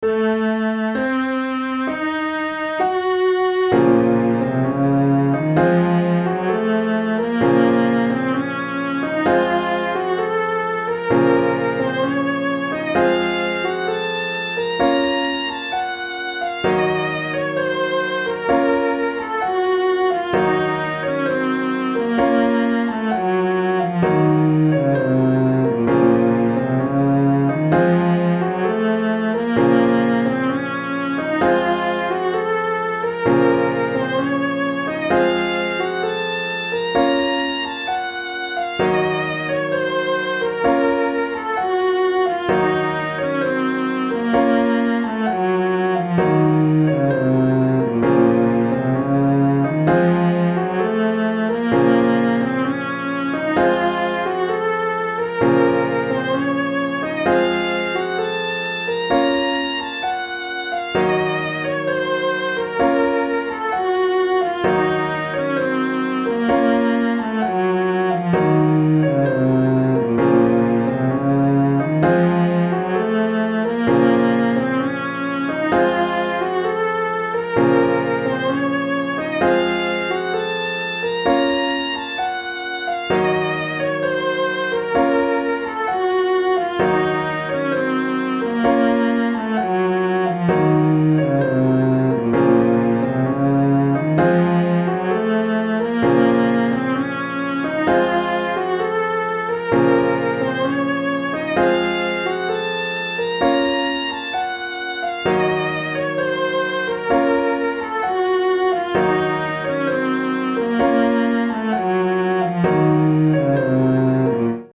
Música Música